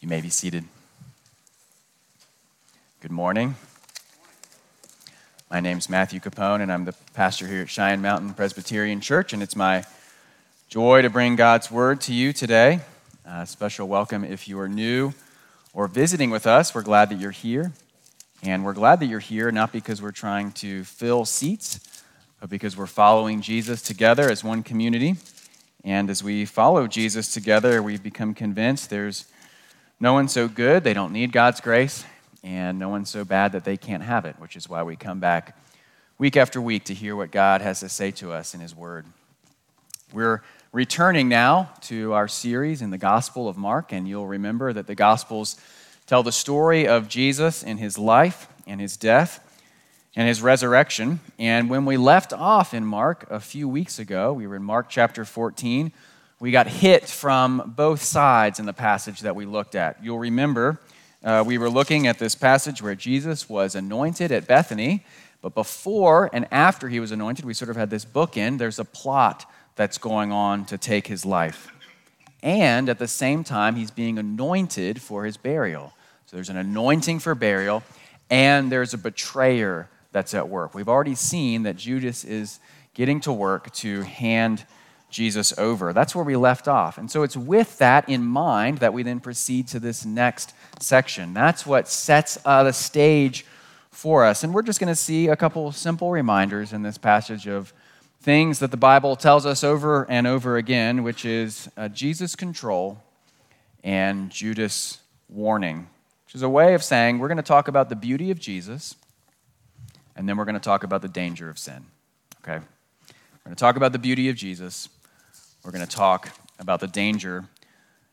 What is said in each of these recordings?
You may be seated. Good morning. My name is Matthew Capone, and I'm the pastor here at Cheyenne Mountain Presbyterian Church, and it's my joy to bring God's word to you today. A special welcome if you are new or visiting with us. We're glad that you're here, and we're glad that you're here not because we're trying to fill seats, but because we're following Jesus together as one community. And as we follow Jesus together, we've become convinced there's no one's so good they don't need God's grace, and no one's so bad that they can't have it, which is why we come back week after week to hear what God has to say to us in His Word. We're returning now to our series in the Gospel of Mark, and you'll remember that the Gospels tell the story of Jesus in His life and His death and His resurrection. And when we left off in Mark a few weeks ago, we were in Mark chapter 14 we got hit from both sides in the passage that we looked at. You'll remember uh, we were looking at this passage where Jesus was anointed at Bethany, but before and after he was anointed, we sort of had this bookend. There's a plot that's going on to take his life. And at the same time, he's being anointed for his burial. So there's an anointing for burial, and there's a betrayer that's at work. We've already seen that Judas is getting to work to hand Jesus over. That's where we left off. And so it's with that in mind that we then proceed to this next section. That's what sets uh, the stage for us. And we're just going to see a couple simple reminders in this passage of things that the Bible tells us over and over again, which is uh, Jesus' control and Judas' warning, which is a way of saying we're going to talk about the beauty of Jesus and then we're going to talk about the danger of sin. Okay? We're going to talk about the beauty of Jesus we're going to talk about the danger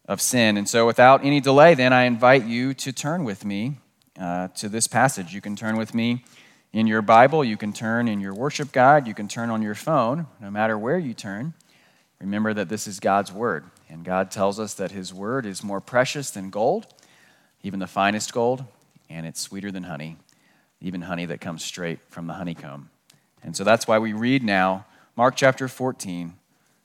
of sin. And so, without any delay, then I invite you to turn with me uh, to this passage. You can turn with me in your Bible, you can turn in your worship guide, you can turn on your phone, no matter where you turn. Remember that this is God's Word, and God tells us that His Word is more precious than gold, even the finest gold, and it's sweeter than honey, even honey that comes straight from the honeycomb. And so that's why we read now Mark chapter 14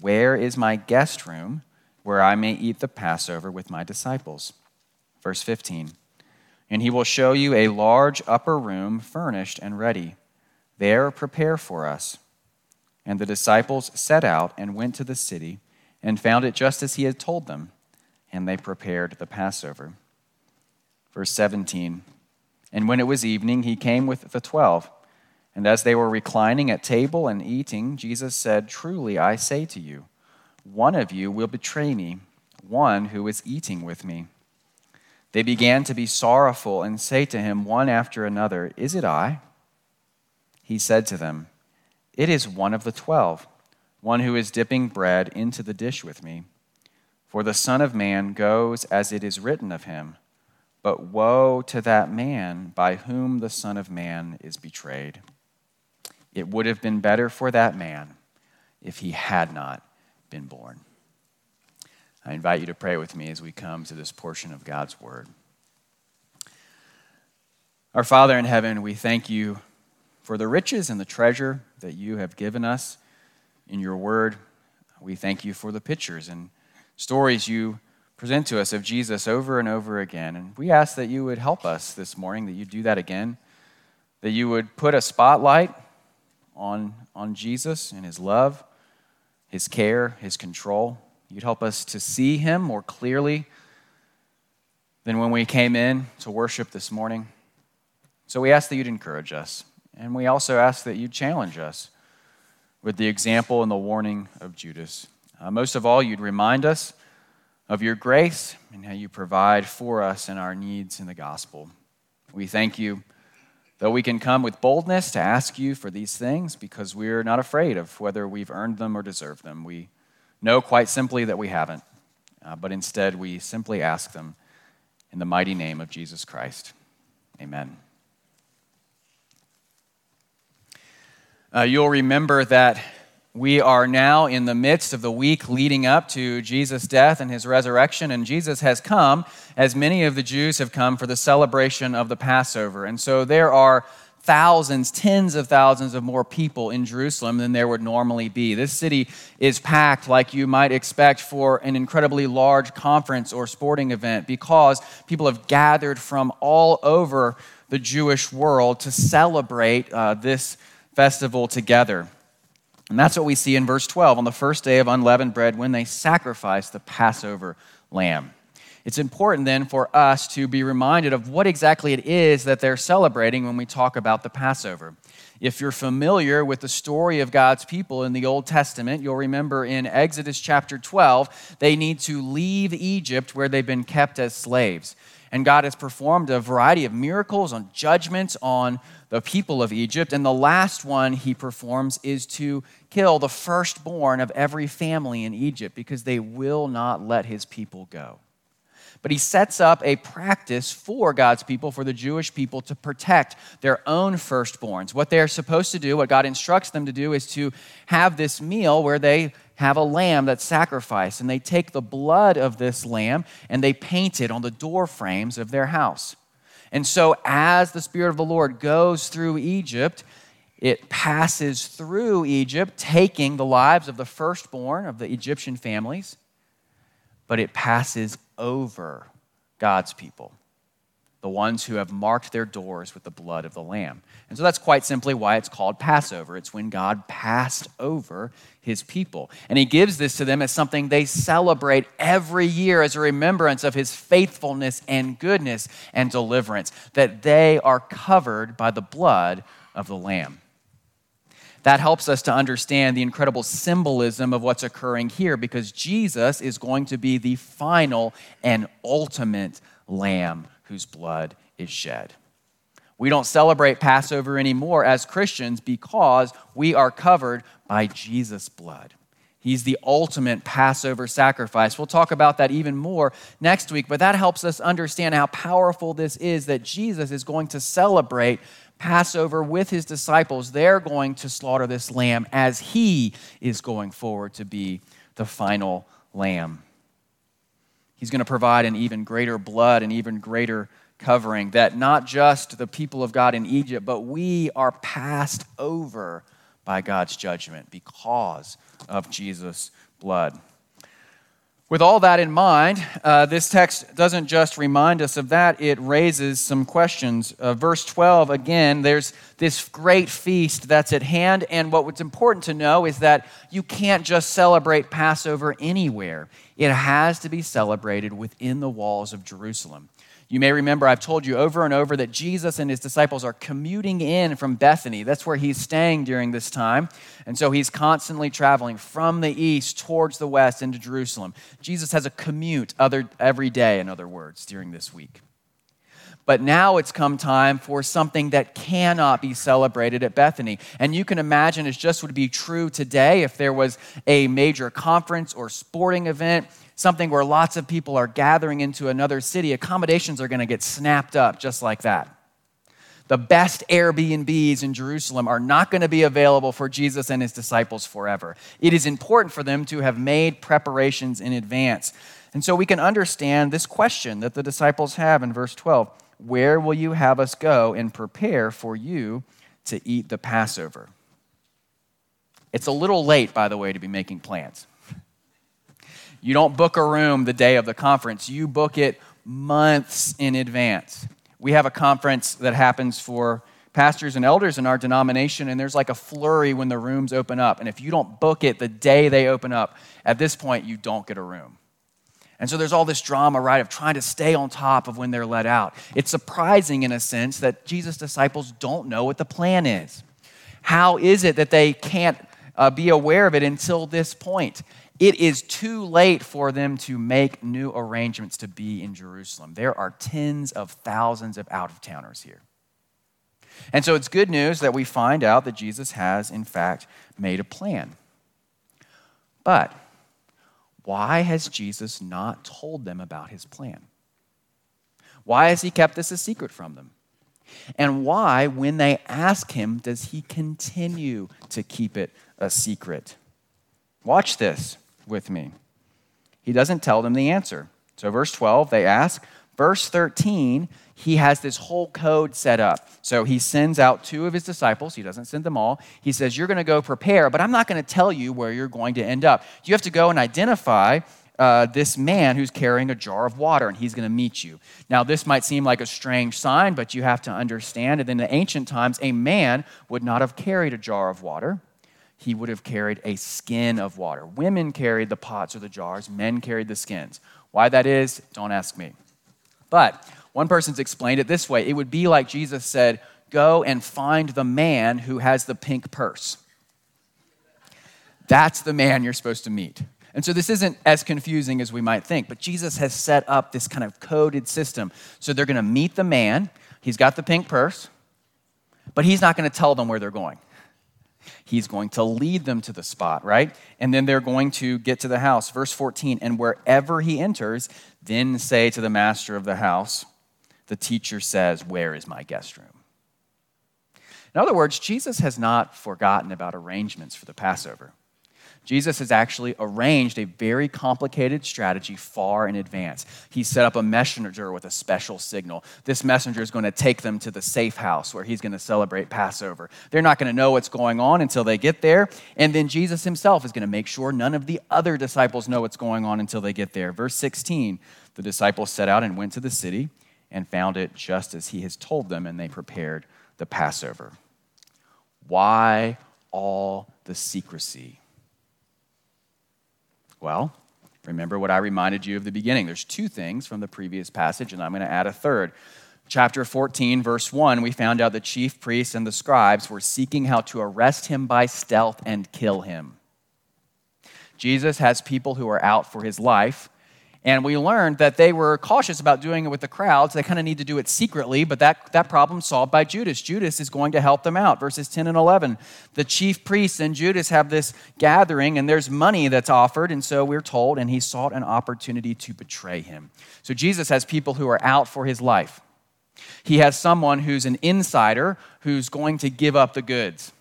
where is my guest room where I may eat the Passover with my disciples? Verse 15 And he will show you a large upper room furnished and ready. There prepare for us. And the disciples set out and went to the city and found it just as he had told them, and they prepared the Passover. Verse 17 And when it was evening, he came with the twelve. And as they were reclining at table and eating, Jesus said, Truly I say to you, one of you will betray me, one who is eating with me. They began to be sorrowful and say to him one after another, Is it I? He said to them, It is one of the twelve, one who is dipping bread into the dish with me. For the Son of Man goes as it is written of him. But woe to that man by whom the Son of Man is betrayed. It would have been better for that man if he had not been born. I invite you to pray with me as we come to this portion of God's Word. Our Father in heaven, we thank you for the riches and the treasure that you have given us in your Word. We thank you for the pictures and stories you present to us of Jesus over and over again. And we ask that you would help us this morning, that you do that again, that you would put a spotlight on, on Jesus and his love, his care, his control. You'd help us to see him more clearly than when we came in to worship this morning. So we ask that you'd encourage us. And we also ask that you'd challenge us with the example and the warning of Judas. Uh, most of all, you'd remind us of your grace and how you provide for us in our needs in the gospel. We thank you Though we can come with boldness to ask you for these things because we're not afraid of whether we've earned them or deserved them. We know quite simply that we haven't, uh, but instead we simply ask them In the mighty name of Jesus Christ, amen. Uh, you'll remember that we are now in the midst of the week leading up to Jesus' death and his resurrection, and Jesus has come, as many of the Jews have come, for the celebration of the Passover. And so there are thousands, tens of thousands of more people in Jerusalem than there would normally be. This city is packed like you might expect for an incredibly large conference or sporting event because people have gathered from all over the Jewish world to celebrate uh, this festival together. And that's what we see in verse 12 on the first day of unleavened bread when they sacrificed the Passover lamb. It's important then for us to be reminded of what exactly it is that they're celebrating when we talk about the Passover. If you're familiar with the story of God's people in the Old Testament, you'll remember in Exodus chapter 12, they need to leave Egypt where they've been kept as slaves. And God has performed a variety of miracles on judgments on the people of Egypt. And the last one he performs is to kill the firstborn of every family in Egypt because they will not let his people go. But he sets up a practice for God's people, for the Jewish people, to protect their own firstborns. What they are supposed to do, what God instructs them to do, is to have this meal where they have a lamb that's sacrificed, and they take the blood of this lamb and they paint it on the door frames of their house. And so, as the Spirit of the Lord goes through Egypt, it passes through Egypt, taking the lives of the firstborn of the Egyptian families, but it passes over God's people, the ones who have marked their doors with the blood of the Lamb. And so that's quite simply why it's called Passover. It's when God passed over his people. And he gives this to them as something they celebrate every year as a remembrance of his faithfulness and goodness and deliverance, that they are covered by the blood of the Lamb. That helps us to understand the incredible symbolism of what's occurring here because Jesus is going to be the final and ultimate Lamb whose blood is shed. We don't celebrate Passover anymore as Christians because we are covered by Jesus' blood. He's the ultimate Passover sacrifice. We'll talk about that even more next week, but that helps us understand how powerful this is that Jesus is going to celebrate Passover with his disciples. They're going to slaughter this lamb as he is going forward to be the final lamb. He's going to provide an even greater blood, an even greater covering, that not just the people of God in Egypt, but we are passed over by God's judgment because of Jesus' blood. With all that in mind, uh, this text doesn't just remind us of that, it raises some questions. Uh, verse 12, again, there's this great feast that's at hand, and what's important to know is that you can't just celebrate Passover anywhere, it has to be celebrated within the walls of Jerusalem. You may remember I've told you over and over that Jesus and his disciples are commuting in from Bethany. That's where he's staying during this time. And so he's constantly traveling from the east towards the west into Jerusalem. Jesus has a commute other, every day, in other words, during this week. But now it's come time for something that cannot be celebrated at Bethany. And you can imagine it just would be true today if there was a major conference or sporting event something where lots of people are gathering into another city, accommodations are going to get snapped up just like that. The best Airbnbs in Jerusalem are not going to be available for Jesus and his disciples forever. It is important for them to have made preparations in advance. And so we can understand this question that the disciples have in verse 12 Where will you have us go and prepare for you to eat the Passover? It's a little late, by the way, to be making plans. You don't book a room the day of the conference, you book it months in advance. We have a conference that happens for pastors and elders in our denomination, and there's like a flurry when the rooms open up. And if you don't book it the day they open up, at this point, you don't get a room. And so there's all this drama, right, of trying to stay on top of when they're let out. It's surprising, in a sense, that Jesus' disciples don't know what the plan is. How is it that they can't uh, be aware of it until this point? it is too late for them to make new arrangements to be in Jerusalem. There are tens of thousands of out of towners here. And so it's good news that we find out that Jesus has, in fact, made a plan. But why has Jesus not told them about his plan? Why has he kept this a secret from them? And why, when they ask him, does he continue to keep it a secret? Watch this with me. He doesn't tell them the answer. So, verse 12, they ask. Verse 13, he has this whole code set up. So he sends out two of his disciples. He doesn't send them all. He says, You're going to go prepare, but I'm not going to tell you where you're going to end up. You have to go and identify uh, this man who's carrying a jar of water, and he's going to meet you. Now, this might seem like a strange sign, but you have to understand that in the ancient times, a man would not have carried a jar of water. He would have carried a skin of water. Women carried the pots or the jars, men carried the skins. Why that is, don't ask me. But one person's explained it this way it would be like Jesus said, Go and find the man who has the pink purse. That's the man you're supposed to meet. And so this isn't as confusing as we might think, but Jesus has set up this kind of coded system. So they're going to meet the man, he's got the pink purse, but he's not going to tell them where they're going. He's going to lead them to the spot, right? And then they're going to get to the house. Verse 14, and wherever he enters, then say to the master of the house, the teacher says, Where is my guest room? In other words, Jesus has not forgotten about arrangements for the Passover. Jesus has actually arranged a very complicated strategy far in advance. He set up a messenger with a special signal. This messenger is going to take them to the safe house where he's going to celebrate Passover. They're not going to know what's going on until they get there. And then Jesus himself is going to make sure none of the other disciples know what's going on until they get there. Verse 16 the disciples set out and went to the city and found it just as he has told them, and they prepared the Passover. Why all the secrecy? Well, remember what I reminded you of the beginning. There's two things from the previous passage, and I'm going to add a third. Chapter 14, verse 1, we found out the chief priests and the scribes were seeking how to arrest him by stealth and kill him. Jesus has people who are out for his life and we learned that they were cautious about doing it with the crowds. They kind of need to do it secretly, but that, that problem solved by Judas. Judas is going to help them out. Verses 10 and 11. The chief priests and Judas have this gathering, and there's money that's offered. And so we're told, and he sought an opportunity to betray him. So Jesus has people who are out for his life. He has someone who's an insider who's going to give up the goods.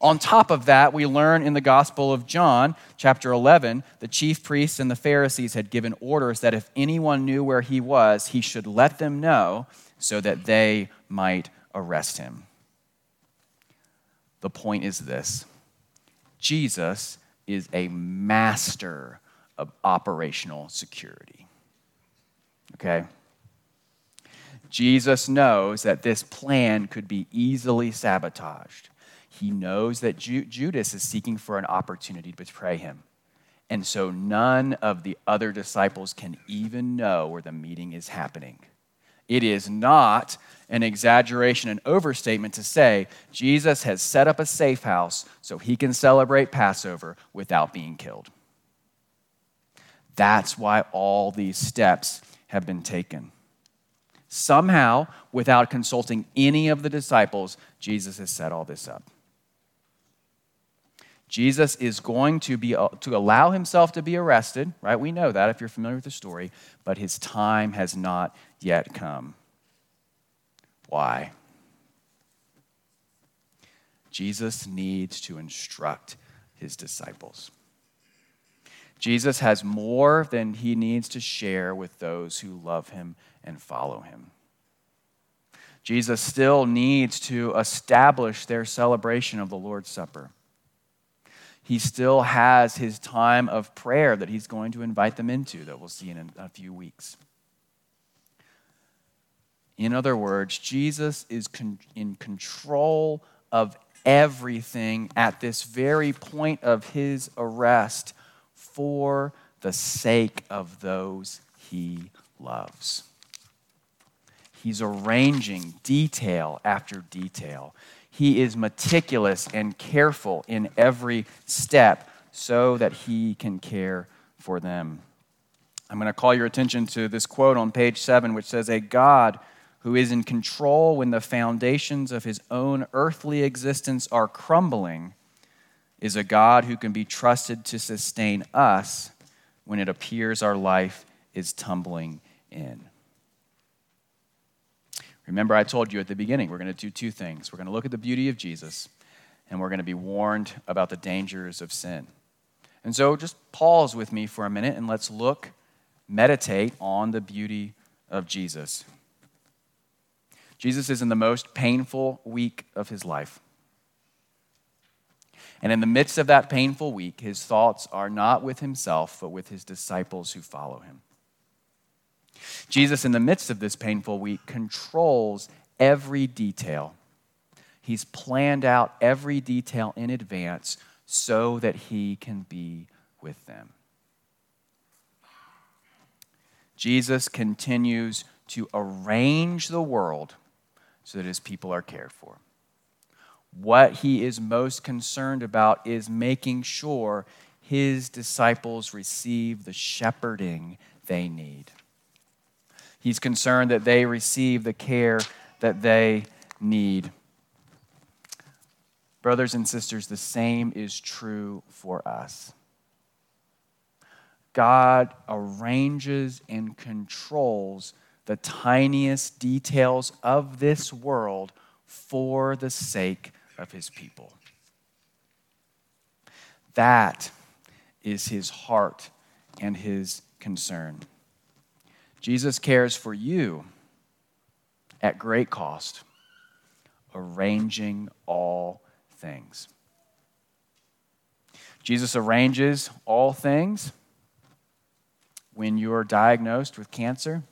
On top of that, we learn in the Gospel of John, chapter 11, the chief priests and the Pharisees had given orders that if anyone knew where he was, he should let them know so that they might arrest him. The point is this Jesus is a master of operational security. Okay? Jesus knows that this plan could be easily sabotaged he knows that Ju- Judas is seeking for an opportunity to betray him. And so none of the other disciples can even know where the meeting is happening. It is not an exaggeration, an overstatement to say Jesus has set up a safe house so he can celebrate Passover without being killed. That's why all these steps have been taken. Somehow, without consulting any of the disciples, Jesus has set all this up. Jesus is going to, be, uh, to allow himself to be arrested, right? We know that if you're familiar with the story, but his time has not yet come. Why? Jesus needs to instruct his disciples. Jesus has more than he needs to share with those who love him and follow him. Jesus still needs to establish their celebration of the Lord's Supper he still has his time of prayer that he's going to invite them into, that we'll see in a few weeks. In other words, Jesus is con- in control of everything at this very point of his arrest for the sake of those he loves. He's arranging detail after detail. He is meticulous and careful in every step so that he can care for them. I'm going to call your attention to this quote on page seven, which says, A God who is in control when the foundations of his own earthly existence are crumbling is a God who can be trusted to sustain us when it appears our life is tumbling in. Remember, I told you at the beginning, we're going to do two things. We're going to look at the beauty of Jesus, and we're going to be warned about the dangers of sin. And so just pause with me for a minute and let's look, meditate on the beauty of Jesus. Jesus is in the most painful week of his life. And in the midst of that painful week, his thoughts are not with himself, but with his disciples who follow him. Jesus, in the midst of this painful week, controls every detail. He's planned out every detail in advance so that he can be with them. Jesus continues to arrange the world so that his people are cared for. What he is most concerned about is making sure his disciples receive the shepherding they need. He's concerned that they receive the care that they need. Brothers and sisters, the same is true for us. God arranges and controls the tiniest details of this world for the sake of his people. That is his heart and his concern. Jesus cares for you at great cost, arranging all things. Jesus arranges all things when you're diagnosed with cancer.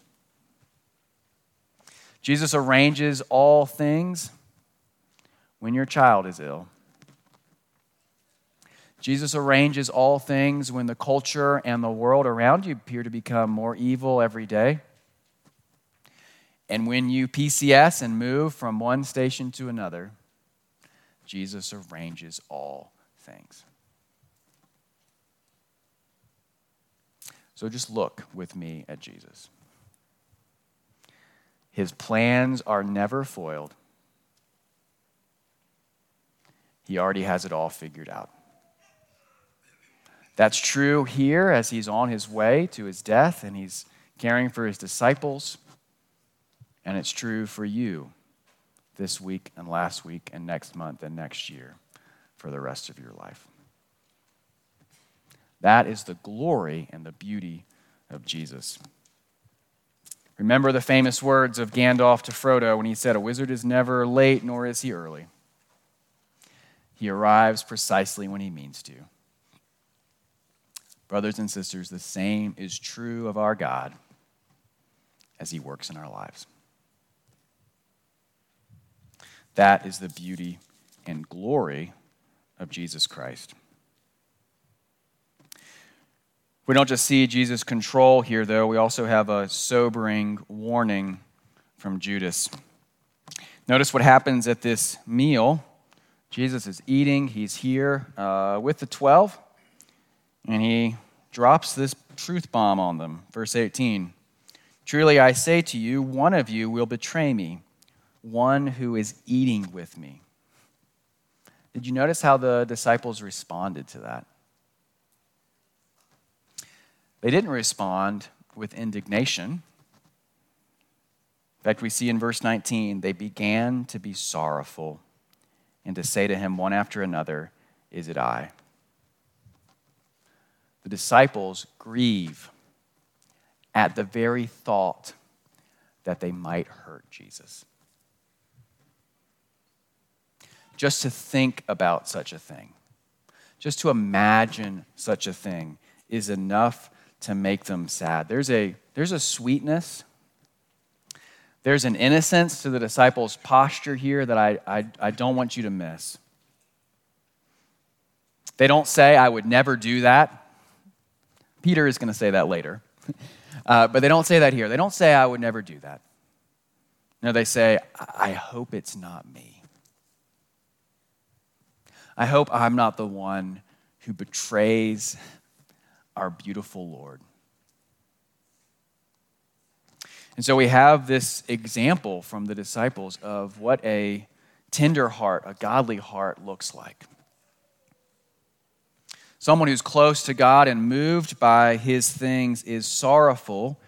Jesus arranges all things when your child is ill. Jesus arranges all things when the culture and the world around you appear to become more evil every day. And when you PCS and move from one station to another, Jesus arranges all things. So just look with me at Jesus. His plans are never foiled. He already has it all figured out. That's true here as he's on his way to his death and he's caring for his disciples. And it's true for you this week and last week and next month and next year for the rest of your life. That is the glory and the beauty of Jesus. Remember the famous words of Gandalf to Frodo when he said, A wizard is never late, nor is he early. He arrives precisely when he means to. Brothers and sisters, the same is true of our God as He works in our lives. That is the beauty and glory of Jesus Christ. We don't just see Jesus' control here, though, we also have a sobering warning from Judas. Notice what happens at this meal. Jesus is eating, he's here uh, with the 12. And he drops this truth bomb on them. Verse 18 Truly I say to you, one of you will betray me, one who is eating with me. Did you notice how the disciples responded to that? They didn't respond with indignation. In fact, we see in verse 19, they began to be sorrowful and to say to him one after another, Is it I? The disciples grieve at the very thought that they might hurt Jesus. Just to think about such a thing, just to imagine such a thing, is enough to make them sad. There's a, there's a sweetness, there's an innocence to the disciples' posture here that I, I, I don't want you to miss. They don't say, I would never do that. Peter is going to say that later. Uh, but they don't say that here. They don't say, I would never do that. No, they say, I hope it's not me. I hope I'm not the one who betrays our beautiful Lord. And so we have this example from the disciples of what a tender heart, a godly heart looks like someone who's close to God and moved by his things is sorrowful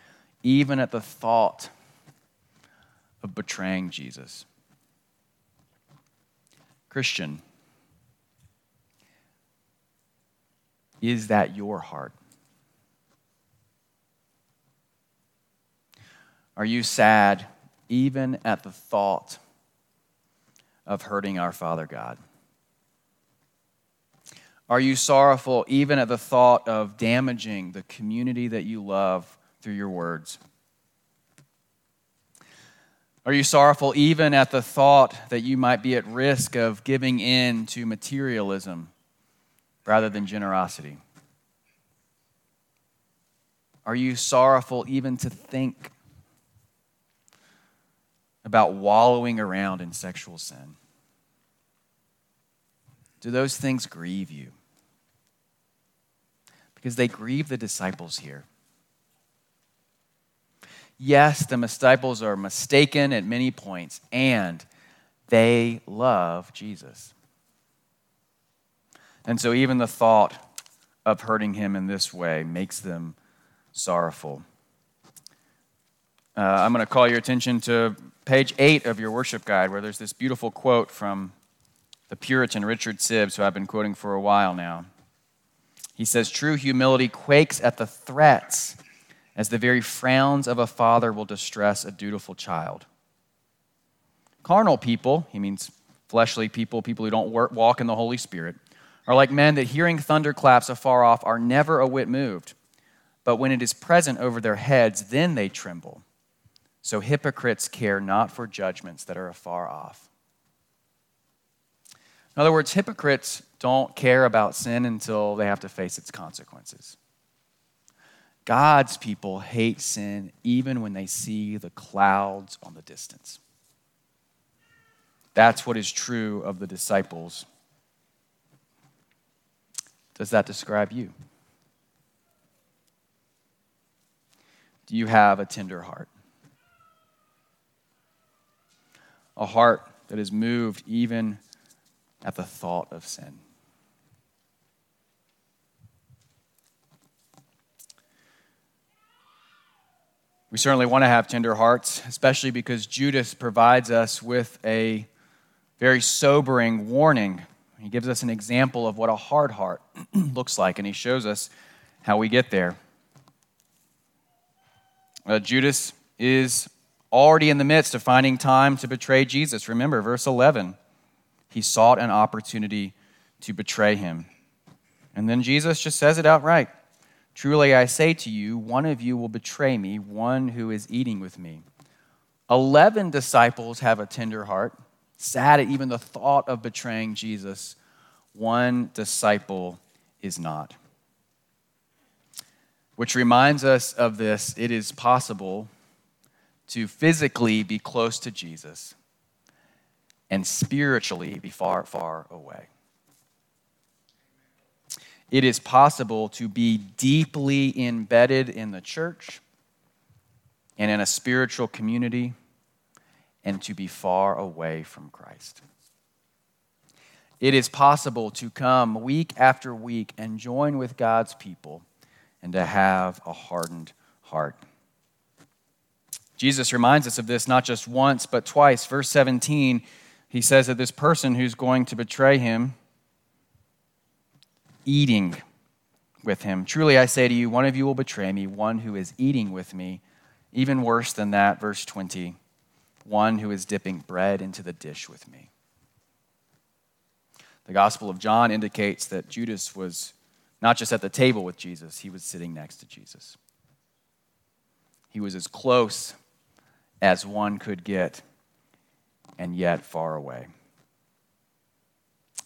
even at the thought of betraying Jesus. Christian, is that your heart? Are you sad even at the thought of hurting our Father God? Are you sorrowful even at the thought of damaging the community that you love through your words? Are you sorrowful even at the thought that you might be at risk of giving in to materialism rather than generosity? Are you sorrowful even to think about wallowing around in sexual sin? Do those things grieve you? Because they grieve the disciples here. Yes, the disciples are mistaken at many points, and they love Jesus. And so, even the thought of hurting him in this way makes them sorrowful. Uh, I'm going to call your attention to page eight of your worship guide, where there's this beautiful quote from the Puritan Richard Sibbes, who I've been quoting for a while now. He says, True humility quakes at the threats as the very frowns of a father will distress a dutiful child. Carnal people, he means fleshly people, people who don't work, walk in the Holy Spirit, are like men that hearing thunderclaps afar off are never a whit moved. But when it is present over their heads, then they tremble. So hypocrites care not for judgments that are afar off. In other words, hypocrites don't care about sin until they have to face its consequences. God's people hate sin even when they see the clouds on the distance. That's what is true of the disciples. Does that describe you? Do you have a tender heart? A heart that is moved even at the thought of sin. We certainly want to have tender hearts, especially because Judas provides us with a very sobering warning. He gives us an example of what a hard heart looks like, and he shows us how we get there. Uh, Judas is already in the midst of finding time to betray Jesus. Remember, verse 11 he sought an opportunity to betray him. And then Jesus just says it outright Truly I say to you, one of you will betray me, one who is eating with me. Eleven disciples have a tender heart, sad at even the thought of betraying Jesus. One disciple is not. Which reminds us of this it is possible to physically be close to Jesus and spiritually be far, far away. It is possible to be deeply embedded in the church and in a spiritual community and to be far away from Christ. It is possible to come week after week and join with God's people and to have a hardened heart. Jesus reminds us of this not just once, but twice. Verse 17 he says that this person who's going to betray him, eating with him. Truly I say to you, one of you will betray me, one who is eating with me. Even worse than that, verse 20, one who is dipping bread into the dish with me. The Gospel of John indicates that Judas was not just at the table with Jesus, he was sitting next to Jesus. He was as close as one could get and yet far away.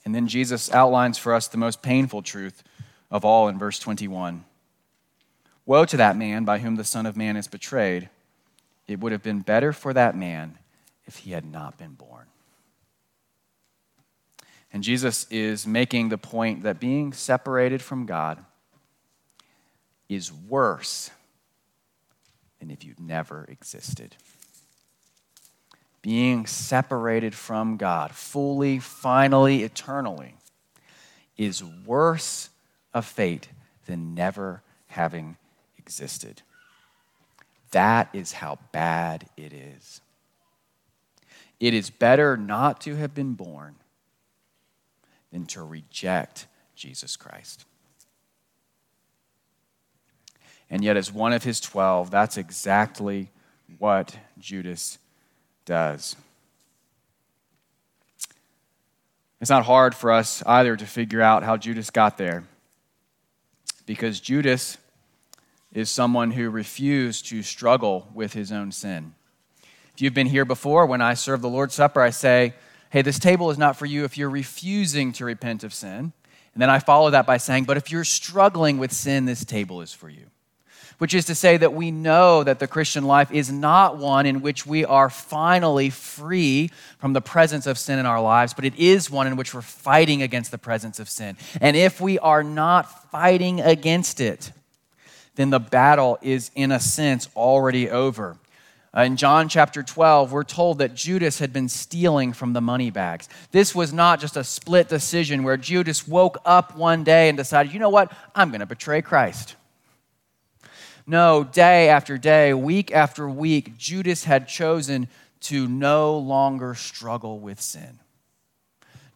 And then Jesus outlines for us the most painful truth of all in verse 21. Woe to that man by whom the Son of Man is betrayed. It would have been better for that man if he had not been born. And Jesus is making the point that being separated from God is worse than if you'd never existed being separated from God, fully, finally, eternally, is worse a fate than never having existed. That is how bad it is. It is better not to have been born than to reject Jesus Christ. And yet, as one of his 12, that's exactly what Judas does. It's not hard for us either to figure out how Judas got there because Judas is someone who refused to struggle with his own sin. If you've been here before, when I serve the Lord's Supper, I say, Hey, this table is not for you if you're refusing to repent of sin. And then I follow that by saying, But if you're struggling with sin, this table is for you which is to say that we know that the Christian life is not one in which we are finally free from the presence of sin in our lives, but it is one in which we're fighting against the presence of sin. And if we are not fighting against it, then the battle is, in a sense, already over. Uh, in John chapter 12, we're told that Judas had been stealing from the money bags. This was not just a split decision where Judas woke up one day and decided, you know what, I'm going to betray Christ. No, day after day, week after week, Judas had chosen to no longer struggle with sin.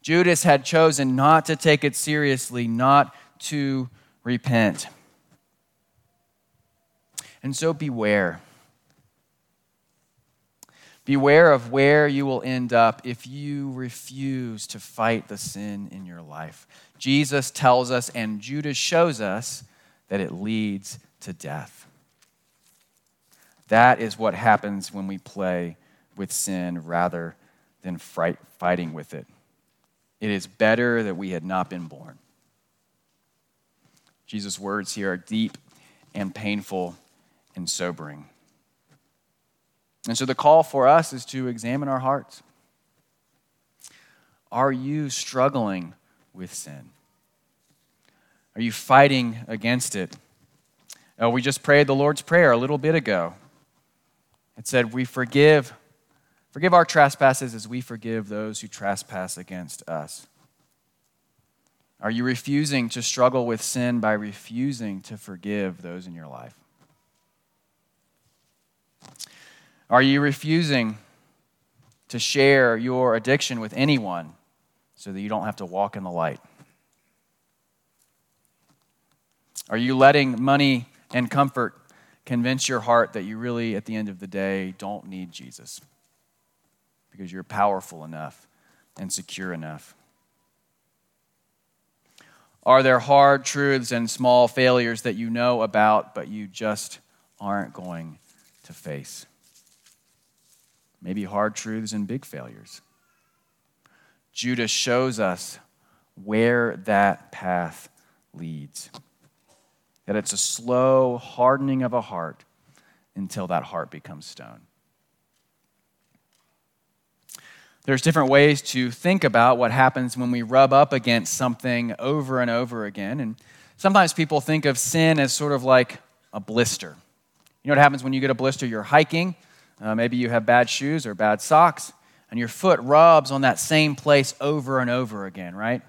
Judas had chosen not to take it seriously, not to repent. And so beware. Beware of where you will end up if you refuse to fight the sin in your life. Jesus tells us, and Judas shows us, that it leads to death. That is what happens when we play with sin rather than fright, fighting with it. It is better that we had not been born. Jesus' words here are deep and painful and sobering. And so the call for us is to examine our hearts. Are you struggling with sin? Are you fighting against it? Oh, we just prayed the Lord's Prayer a little bit ago. It said, We forgive, forgive our trespasses as we forgive those who trespass against us. Are you refusing to struggle with sin by refusing to forgive those in your life? Are you refusing to share your addiction with anyone so that you don't have to walk in the light? Are you letting money and comfort convince your heart that you really, at the end of the day, don't need Jesus because you're powerful enough and secure enough? Are there hard truths and small failures that you know about, but you just aren't going to face? Maybe hard truths and big failures. Judas shows us where that path leads that it's a slow hardening of a heart until that heart becomes stone. There's different ways to think about what happens when we rub up against something over and over again. And sometimes people think of sin as sort of like a blister. You know what happens when you get a blister? You're hiking, uh, maybe you have bad shoes or bad socks, and your foot rubs on that same place over and over again, right?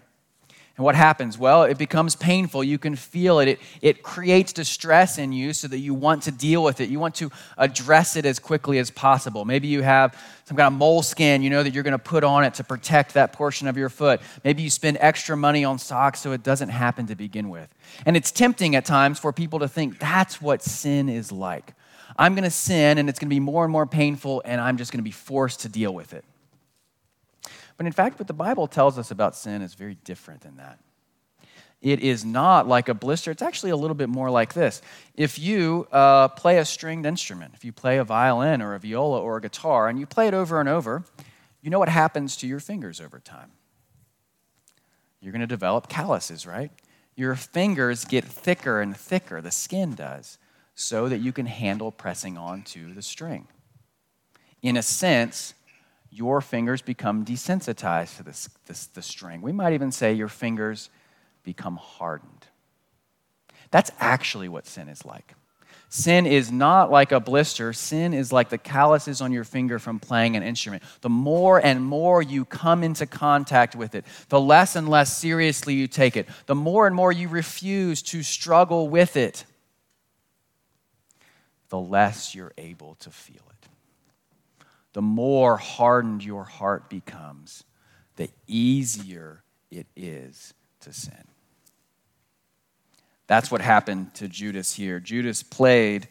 And what happens? Well, it becomes painful. You can feel it. it. It creates distress in you so that you want to deal with it. You want to address it as quickly as possible. Maybe you have some kind of moleskin, you know, that you're going to put on it to protect that portion of your foot. Maybe you spend extra money on socks so it doesn't happen to begin with. And it's tempting at times for people to think that's what sin is like. I'm going to sin and it's going to be more and more painful and I'm just going to be forced to deal with it. But in fact, what the Bible tells us about sin is very different than that. It is not like a blister. It's actually a little bit more like this. If you uh, play a stringed instrument, if you play a violin or a viola or a guitar, and you play it over and over, you know what happens to your fingers over time? You're going to develop calluses, right? Your fingers get thicker and thicker, the skin does, so that you can handle pressing onto the string. In a sense, your fingers become desensitized to this, this, the string. We might even say your fingers become hardened. That's actually what sin is like. Sin is not like a blister. Sin is like the calluses on your finger from playing an instrument. The more and more you come into contact with it, the less and less seriously you take it, the more and more you refuse to struggle with it, the less you're able to feel it the more hardened your heart becomes, the easier it is to sin. That's what happened to Judas here. Judas played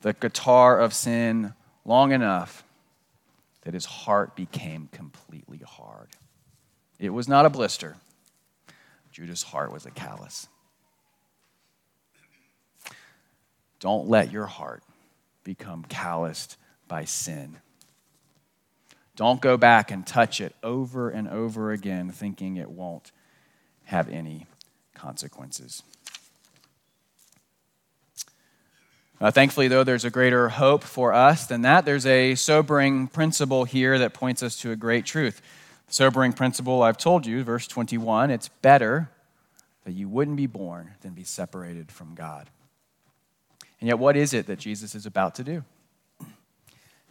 the guitar of sin long enough that his heart became completely hard. It was not a blister, Judas' heart was a callus. Don't let your heart become calloused by sin. Don't go back and touch it over and over again, thinking it won't have any consequences. Uh, thankfully, though, there's a greater hope for us than that. There's a sobering principle here that points us to a great truth. The sobering principle I've told you, verse 21 it's better that you wouldn't be born than be separated from God. And yet, what is it that Jesus is about to do?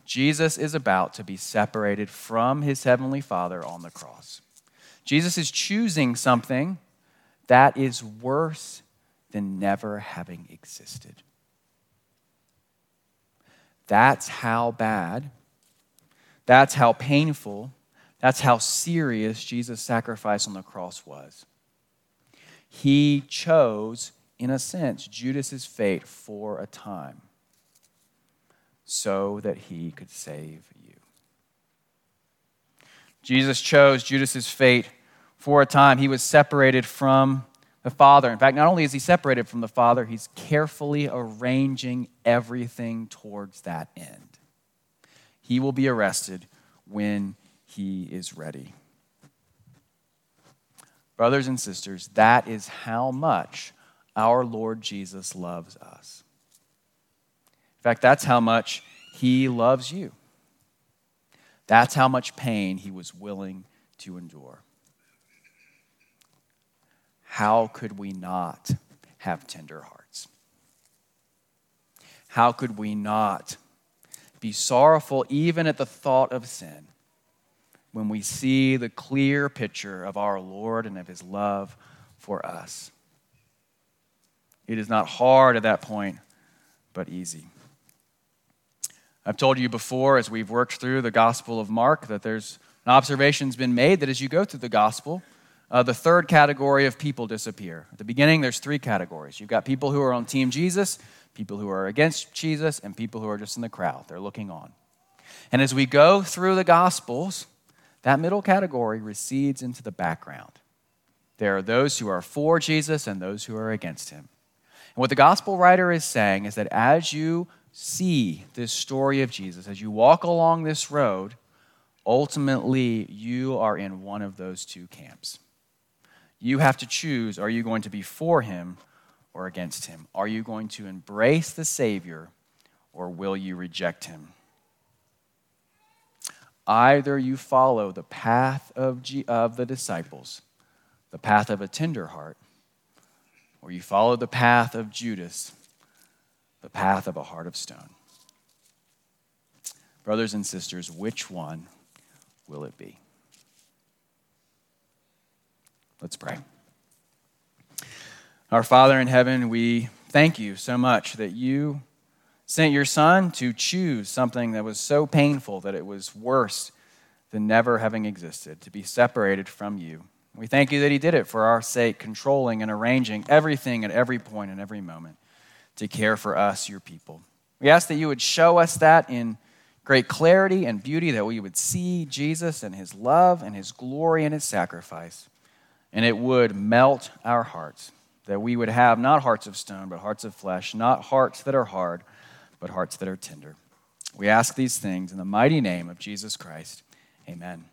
Jesus is about to be separated from his heavenly Father on the cross. Jesus is choosing something that is worse than never having existed. That's how bad, that's how painful, that's how serious Jesus' sacrifice on the cross was. He chose, in a sense, Judas's fate for a time so that he could save you. Jesus chose Judas's fate for a time. He was separated from the Father. In fact, not only is he separated from the Father, he's carefully arranging everything towards that end. He will be arrested when he is ready. Brothers and sisters, that is how much our Lord Jesus loves us. Fact, that's how much he loves you. That's how much pain he was willing to endure how could we not have tender hearts? How could we not be sorrowful even at the thought of sin when we see the clear picture of our Lord and of his love for us? It is not hard at that point, but easy. I've told you before as we've worked through the Gospel of Mark that there's an observation's been made that as you go through the Gospel, uh, the third category of people disappear. At the beginning, there's three categories. You've got people who are on Team Jesus, people who are against Jesus, and people who are just in the crowd. They're looking on. And as we go through the Gospels, that middle category recedes into the background. There are those who are for Jesus and those who are against him. And what the gospel writer is saying is that as you see this story of Jesus, as you walk along this road, ultimately you are in one of those two camps. You have to choose are you going to be for him or against him? Are you going to embrace the Savior or will you reject him? Either you follow the path of, G- of the disciples, the path of a tender heart, or you follow the path of Judas, the path of a heart of stone. Brothers and sisters, which one will it be? Let's pray. Our Father in heaven, we thank you so much that you sent your Son to choose something that was so painful that it was worse than never having existed, to be separated from you. We thank you that He did it for our sake, controlling and arranging everything at every point and every moment to care for us, your people. We ask that you would show us that in great clarity and beauty, that we would see Jesus and His love and His glory and His sacrifice and it would melt our hearts, that we would have not hearts of stone, but hearts of flesh, not hearts that are hard, but hearts that are tender. We ask these things in the mighty name of Jesus Christ. Amen.